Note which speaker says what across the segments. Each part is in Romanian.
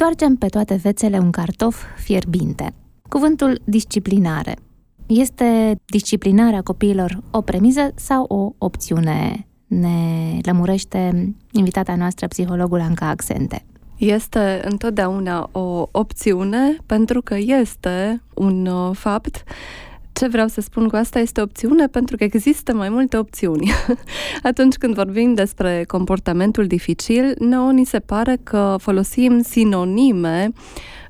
Speaker 1: Întoarcem pe toate vețele un cartof fierbinte. Cuvântul disciplinare. Este disciplinarea copiilor o premiză sau o opțiune? Ne lămurește invitata noastră, psihologul Anca Accente.
Speaker 2: Este întotdeauna o opțiune pentru că este un uh, fapt ce vreau să spun cu asta este opțiune pentru că există mai multe opțiuni. Atunci când vorbim despre comportamentul dificil, nouă ni se pare că folosim sinonime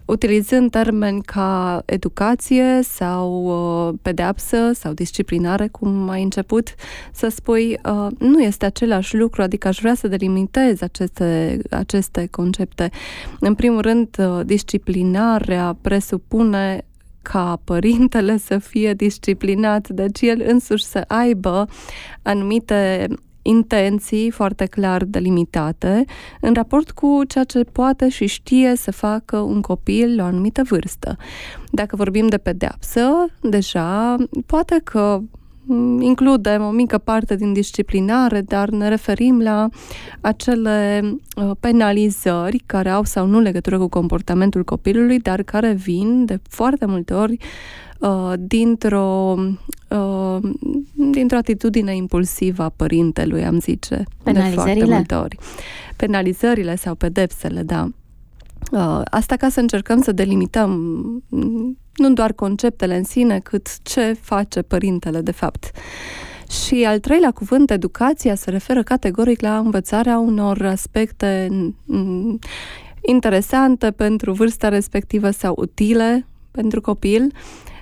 Speaker 2: utilizând termeni ca educație sau uh, pedeapsă sau disciplinare, cum ai început să spui, uh, nu este același lucru, adică aș vrea să delimitez aceste, aceste concepte. În primul rând, uh, disciplinarea presupune ca părintele să fie disciplinat, deci el însuși să aibă anumite intenții foarte clar delimitate în raport cu ceea ce poate și știe să facă un copil la o anumită vârstă. Dacă vorbim de pedeapsă, deja poate că includem o mică parte din disciplinare, dar ne referim la acele uh, penalizări care au sau nu legătură cu comportamentul copilului, dar care vin de foarte multe ori uh, dintr-o, uh, dintr-o atitudine impulsivă a părintelui, am zice.
Speaker 1: Penalizările? De foarte
Speaker 2: multe ori. Penalizările sau pedepsele, da. Uh, asta ca să încercăm să delimităm nu doar conceptele în sine, cât ce face părintele de fapt. Și al treilea cuvânt, educația, se referă categoric la învățarea unor aspecte interesante pentru vârsta respectivă sau utile pentru copil.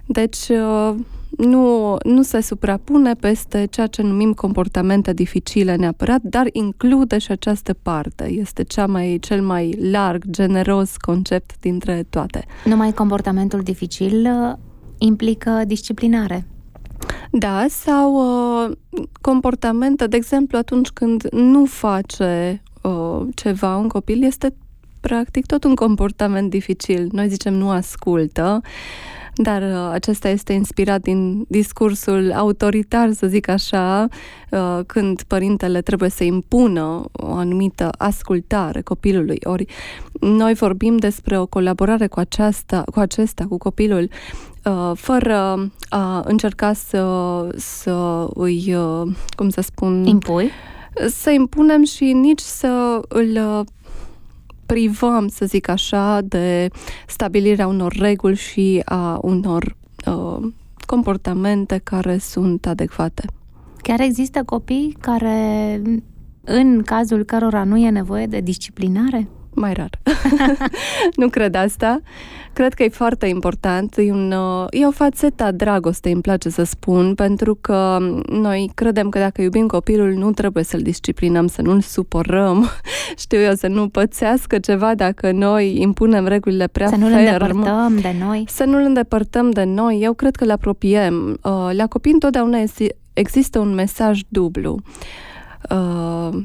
Speaker 2: Deci, uh, nu, nu se suprapune peste ceea ce numim comportamente dificile neapărat, dar include și această parte. Este cea mai, cel mai larg, generos concept dintre toate.
Speaker 1: Numai comportamentul dificil uh, implică disciplinare.
Speaker 2: Da, sau uh, comportamente, de exemplu, atunci când nu face uh, ceva un copil, este practic tot un comportament dificil. Noi zicem nu ascultă, dar uh, acesta este inspirat din discursul autoritar, să zic așa, uh, când părintele trebuie să impună o anumită ascultare copilului. Ori noi vorbim despre o colaborare cu, aceasta, cu acesta, cu copilul, uh, fără a încerca să, să îi, uh, cum să spun...
Speaker 1: Impui?
Speaker 2: Să impunem și nici să îl uh, privăm, să zic așa, de stabilirea unor reguli și a unor uh, comportamente care sunt adecvate.
Speaker 1: Chiar există copii care, în cazul cărora nu e nevoie de disciplinare?
Speaker 2: Mai rar. nu cred asta. Cred că e foarte important. E, un, e o fațetă a dragostei, îmi place să spun, pentru că noi credem că dacă iubim copilul, nu trebuie să-l disciplinăm, să nu-l supărăm, știu eu, să nu pățească ceva dacă noi impunem regulile prea
Speaker 1: Să
Speaker 2: nu-l
Speaker 1: îndepărtăm de noi.
Speaker 2: Să nu-l îndepărtăm de noi. Eu cred că le apropiem. Uh, la copii întotdeauna există un mesaj dublu uh,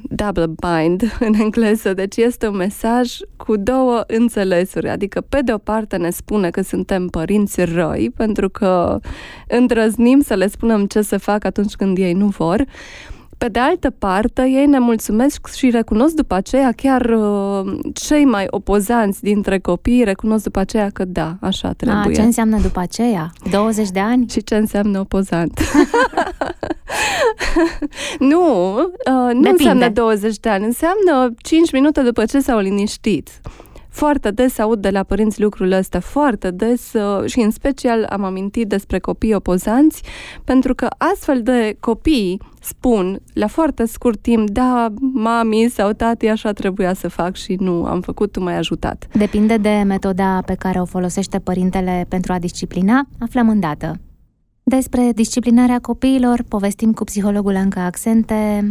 Speaker 2: double bind în engleză, deci este un mesaj cu două înțelesuri, adică pe de o parte ne spune că suntem părinți răi pentru că îndrăznim să le spunem ce să fac atunci când ei nu vor, pe de altă parte, ei ne mulțumesc și recunosc după aceea, chiar uh, cei mai opozanți dintre copii recunosc după aceea că da, așa trebuie.
Speaker 1: A, ce înseamnă după aceea? 20 de ani?
Speaker 2: Și ce înseamnă opozant? nu, uh, nu Depinde. înseamnă 20 de ani, înseamnă 5 minute după ce s-au liniștit. Foarte des aud de la părinți lucrul ăsta, foarte des uh, și în special am amintit despre copii opozanți, pentru că astfel de copii spun la foarte scurt timp, da, mami sau tati așa trebuia să fac și nu am făcut, tu m-ai ajutat.
Speaker 1: Depinde de metoda pe care o folosește părintele pentru a disciplina, aflăm îndată. Despre disciplinarea copiilor povestim cu psihologul Anca Accente,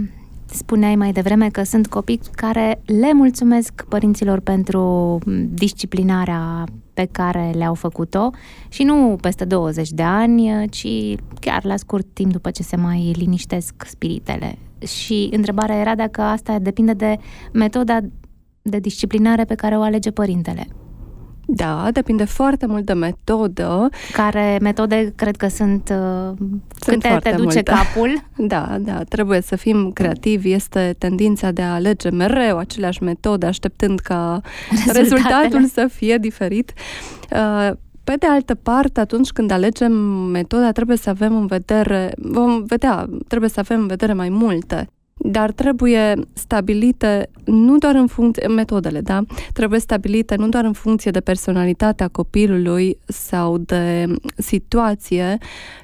Speaker 1: Spuneai mai devreme că sunt copii care le mulțumesc părinților pentru disciplinarea pe care le-au făcut-o și nu peste 20 de ani, ci chiar la scurt timp după ce se mai liniștesc spiritele. Și întrebarea era dacă asta depinde de metoda de disciplinare pe care o alege părintele.
Speaker 2: Da, depinde foarte mult de metodă.
Speaker 1: Care metode cred că sunt, uh, sunt câte te duce multe. capul.
Speaker 2: Da, da, trebuie să fim creativi. Este tendința de a alege mereu aceleași metode, așteptând ca rezultatul să fie diferit. Uh, pe de altă parte, atunci când alegem metoda, trebuie să avem în vedere, vom vedea, trebuie să avem în vedere mai multe dar trebuie stabilite nu doar în funcție, metodele, da? Trebuie stabilite nu doar în funcție de personalitatea copilului sau de situație,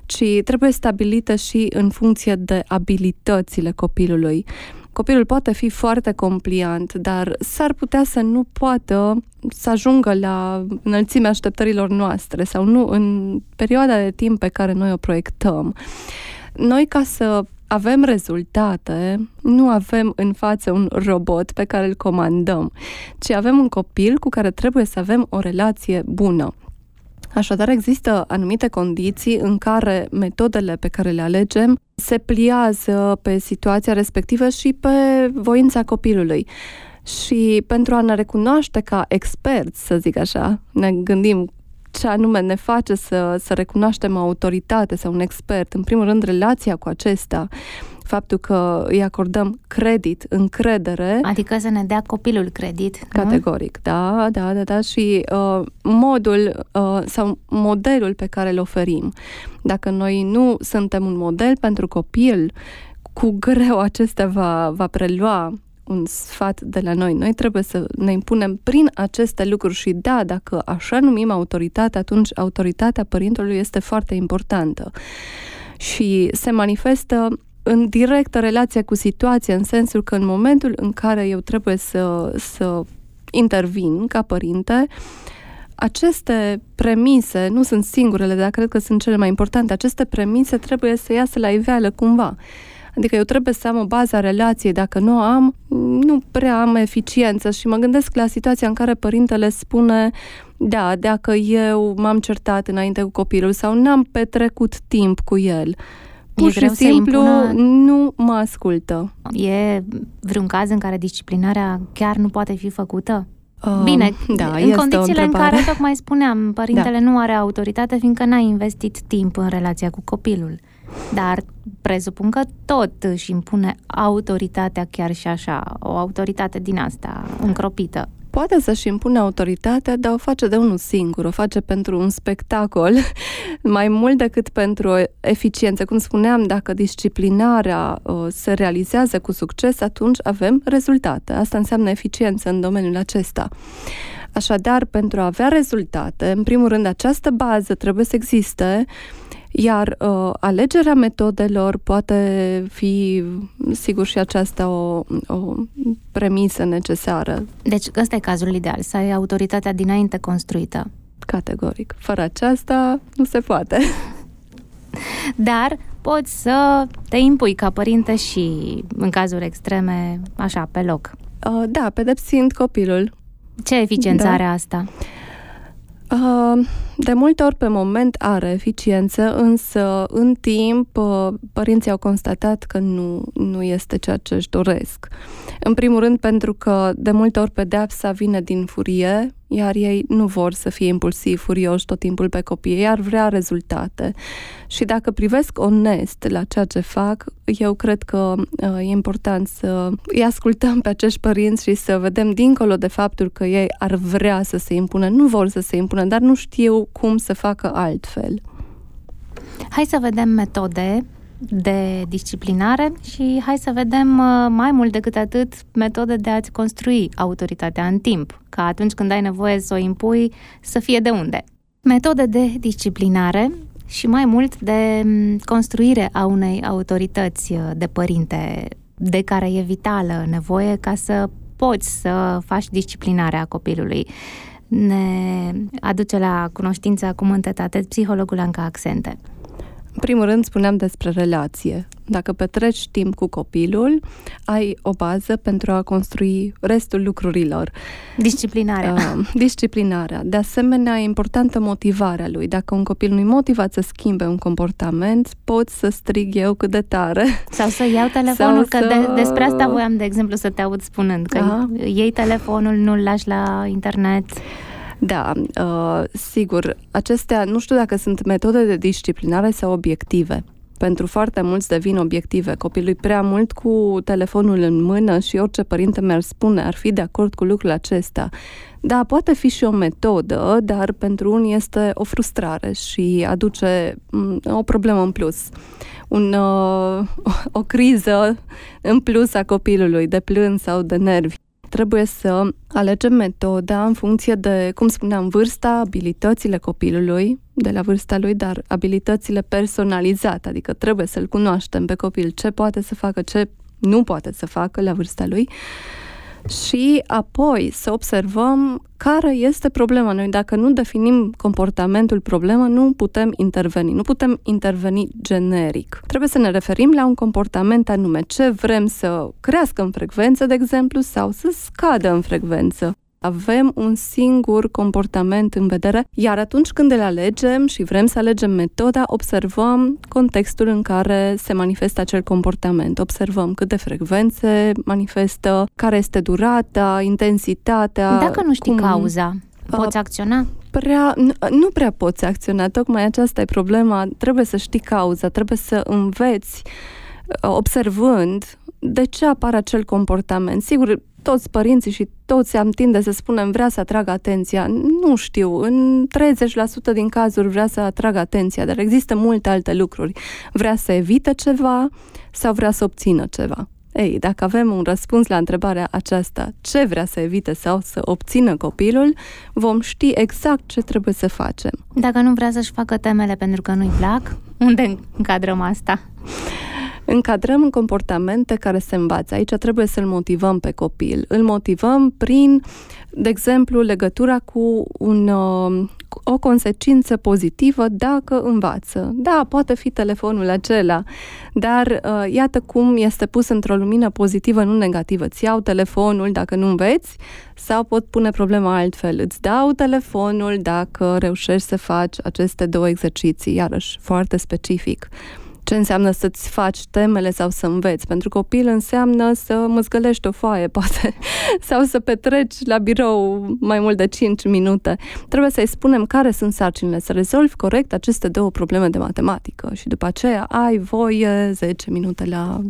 Speaker 2: ci trebuie stabilite și în funcție de abilitățile copilului. Copilul poate fi foarte compliant, dar s-ar putea să nu poată să ajungă la înălțimea așteptărilor noastre sau nu în perioada de timp pe care noi o proiectăm. Noi, ca să avem rezultate, nu avem în față un robot pe care îl comandăm, ci avem un copil cu care trebuie să avem o relație bună. Așadar, există anumite condiții în care metodele pe care le alegem se pliază pe situația respectivă și pe voința copilului. Și pentru a ne recunoaște ca experți, să zic așa, ne gândim ce anume ne face să, să recunoaștem autoritate sau un expert. În primul rând, relația cu acesta, faptul că îi acordăm credit, încredere.
Speaker 1: Adică să ne dea copilul credit.
Speaker 2: Categoric, nu? da, da, da, da. Și uh, modul uh, sau modelul pe care îl oferim. Dacă noi nu suntem un model pentru copil, cu greu acesta va, va prelua un sfat de la noi. Noi trebuie să ne impunem prin aceste lucruri și da, dacă așa numim autoritate, atunci autoritatea părintelui este foarte importantă. Și se manifestă în directă relație cu situația, în sensul că în momentul în care eu trebuie să, să intervin ca părinte, aceste premise nu sunt singurele, dar cred că sunt cele mai importante. Aceste premise trebuie să iasă la iveală cumva. Adică eu trebuie să am o bază a relației. Dacă nu am, nu prea am eficiență și mă gândesc la situația în care părintele spune da, dacă eu m-am certat înainte cu copilul sau n-am petrecut timp cu el, pur și simplu impună... nu mă ascultă.
Speaker 1: E vreun caz în care disciplinarea chiar nu poate fi făcută? Uh, Bine, da, în condițiile în care, tocmai spuneam, părintele da. nu are autoritate fiindcă n-a investit timp în relația cu copilul. Dar presupun că tot își impune autoritatea chiar și așa, o autoritate din asta, încropită.
Speaker 2: Poate să-și impune autoritatea, dar o face de unul singur, o face pentru un spectacol, mai mult decât pentru o eficiență. Cum spuneam, dacă disciplinarea uh, se realizează cu succes, atunci avem rezultate. Asta înseamnă eficiență în domeniul acesta. Așadar, pentru a avea rezultate, în primul rând, această bază trebuie să existe iar uh, alegerea metodelor poate fi, sigur, și aceasta o, o premisă necesară.
Speaker 1: Deci ăsta e cazul ideal, să ai autoritatea dinainte construită.
Speaker 2: Categoric. Fără aceasta nu se poate.
Speaker 1: Dar poți să te impui ca părinte și, în cazuri extreme, așa, pe loc.
Speaker 2: Uh, da, pedepsind copilul.
Speaker 1: Ce eficiență da. are asta?
Speaker 2: Uh, de multe ori pe moment are eficiență, însă în timp uh, părinții au constatat că nu, nu este ceea ce își doresc. În primul rând pentru că de multe ori pedeapsa vine din furie, iar ei nu vor să fie impulsivi, furioși tot timpul pe copii, iar vrea rezultate. Și dacă privesc onest la ceea ce fac, eu cred că uh, e important să îi ascultăm pe acești părinți și să vedem dincolo de faptul că ei ar vrea să se impună, nu vor să se impună, dar nu știu cum să facă altfel.
Speaker 1: Hai să vedem metode de disciplinare și hai să vedem uh, mai mult decât atât metode de a-ți construi autoritatea în timp, ca atunci când ai nevoie să o impui să fie de unde. Metode de disciplinare și mai mult de mm, construire a unei autorități uh, de părinte de care e vitală nevoie ca să poți să faci disciplinarea copilului. Ne aduce la cunoștință acum în psihologul Anca Accente.
Speaker 2: În primul rând spuneam despre relație. Dacă petreci timp cu copilul, ai o bază pentru a construi restul lucrurilor.
Speaker 1: Disciplinarea. Uh,
Speaker 2: disciplinarea. De asemenea, e importantă motivarea lui. Dacă un copil nu-i motivat să schimbe un comportament, pot să strig eu cât de tare.
Speaker 1: Sau să iau telefonul, Sau că să... de, despre asta voiam, de exemplu, să te aud spunând, că Aha. iei telefonul, nu-l lași la internet.
Speaker 2: Da, uh, sigur, acestea nu știu dacă sunt metode de disciplinare sau obiective pentru foarte mulți devin obiective. Copilul prea mult cu telefonul în mână și orice părinte mi-ar spune, ar fi de acord cu lucrul acesta. Da, poate fi și o metodă, dar pentru unii este o frustrare și aduce mm, o problemă în plus. Un, uh, o criză în plus a copilului, de plâns sau de nervi. Trebuie să alegem metoda în funcție de, cum spuneam, vârsta, abilitățile copilului, de la vârsta lui, dar abilitățile personalizate, adică trebuie să-l cunoaștem pe copil, ce poate să facă, ce nu poate să facă la vârsta lui și apoi să observăm care este problema. Noi dacă nu definim comportamentul problemă, nu putem interveni. Nu putem interveni generic. Trebuie să ne referim la un comportament anume. Ce vrem să crească în frecvență, de exemplu, sau să scadă în frecvență avem un singur comportament în vedere, iar atunci când îl alegem și vrem să alegem metoda, observăm contextul în care se manifestă acel comportament. Observăm cât de frecvențe manifestă, care este durata, intensitatea.
Speaker 1: Dacă nu știi cum... cauza, poți acționa?
Speaker 2: Prea, nu, nu prea poți acționa, tocmai aceasta e problema. Trebuie să știi cauza, trebuie să înveți observând de ce apare acel comportament. Sigur, toți părinții și toți am tinde să spunem vrea să atragă atenția. Nu știu, în 30% din cazuri vrea să atragă atenția, dar există multe alte lucruri. Vrea să evite ceva sau vrea să obțină ceva. Ei, dacă avem un răspuns la întrebarea aceasta, ce vrea să evite sau să obțină copilul, vom ști exact ce trebuie să facem.
Speaker 1: Dacă nu vrea să-și facă temele pentru că nu-i plac, unde încadrăm asta?
Speaker 2: Încadrăm în comportamente care se învață. Aici trebuie să-l motivăm pe copil. Îl motivăm prin, de exemplu, legătura cu un, uh, o consecință pozitivă dacă învață. Da, poate fi telefonul acela, dar uh, iată cum este pus într-o lumină pozitivă, nu negativă. Ți iau telefonul dacă nu înveți sau pot pune problema altfel. Îți dau telefonul dacă reușești să faci aceste două exerciții, iarăși foarte specific ce înseamnă să-ți faci temele sau să înveți. Pentru copil înseamnă să măzgălești o foaie, poate, sau să petreci la birou mai mult de 5 minute. Trebuie să-i spunem care sunt sarcinile, să rezolvi corect aceste două probleme de matematică și după aceea ai voie 10 minute la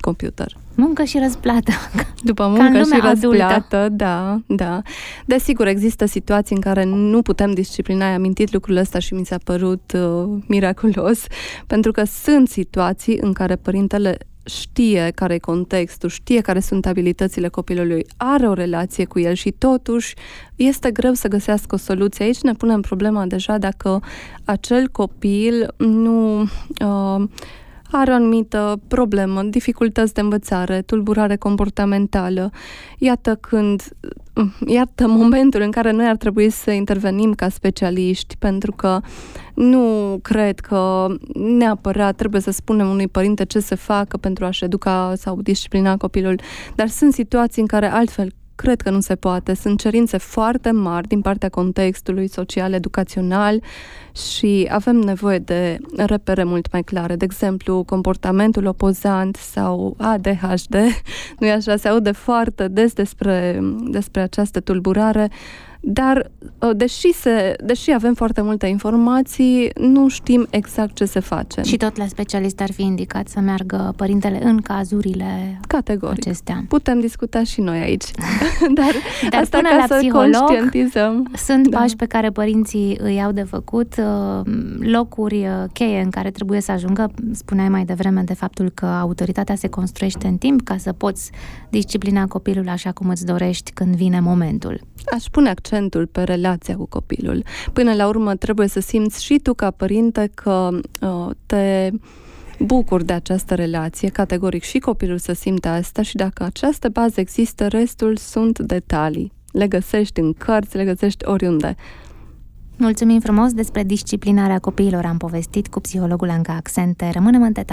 Speaker 2: computer.
Speaker 1: Muncă și răsplată.
Speaker 2: După muncă și răsplată, adultă. da, da. Desigur, există situații în care nu putem disciplina. Ai amintit lucrul ăsta și mi s-a părut uh, miraculos, pentru că sunt situații în care părintele știe care e contextul, știe care sunt abilitățile copilului, are o relație cu el și totuși este greu să găsească o soluție. Aici ne punem problema deja dacă acel copil nu uh, are o anumită problemă, dificultăți de învățare, tulburare comportamentală. Iată când, iată momentul în care noi ar trebui să intervenim ca specialiști, pentru că nu cred că neapărat trebuie să spunem unui părinte ce să facă pentru a-și educa sau disciplina copilul, dar sunt situații în care altfel cred că nu se poate. Sunt cerințe foarte mari din partea contextului social, educațional și avem nevoie de repere mult mai clare. De exemplu, comportamentul opozant sau ADHD, nu-i așa, se aude foarte des despre, despre această tulburare dar, uh, deși, se, deși avem foarte multe informații, nu știm exact ce se face.
Speaker 1: Și tot la specialist ar fi indicat să meargă părintele în cazurile
Speaker 2: Categoric.
Speaker 1: acestea.
Speaker 2: Putem discuta și noi aici. dar, dar asta ca la să psiholog, conștientizăm.
Speaker 1: Sunt da. pași pe care părinții îi au de făcut, uh, locuri uh, cheie în care trebuie să ajungă. Spuneai mai devreme de faptul că autoritatea se construiește în timp ca să poți disciplina copilul așa cum îți dorești când vine momentul.
Speaker 2: Aș pune accentul pe relația cu copilul. Până la urmă trebuie să simți și tu ca părinte că uh, te bucur de această relație, categoric și copilul să simtă asta și dacă această bază există, restul sunt detalii. Le găsești în cărți, le găsești oriunde.
Speaker 1: Mulțumim frumos despre disciplinarea copiilor. Am povestit cu psihologul Anca Accente. Rămânem în tet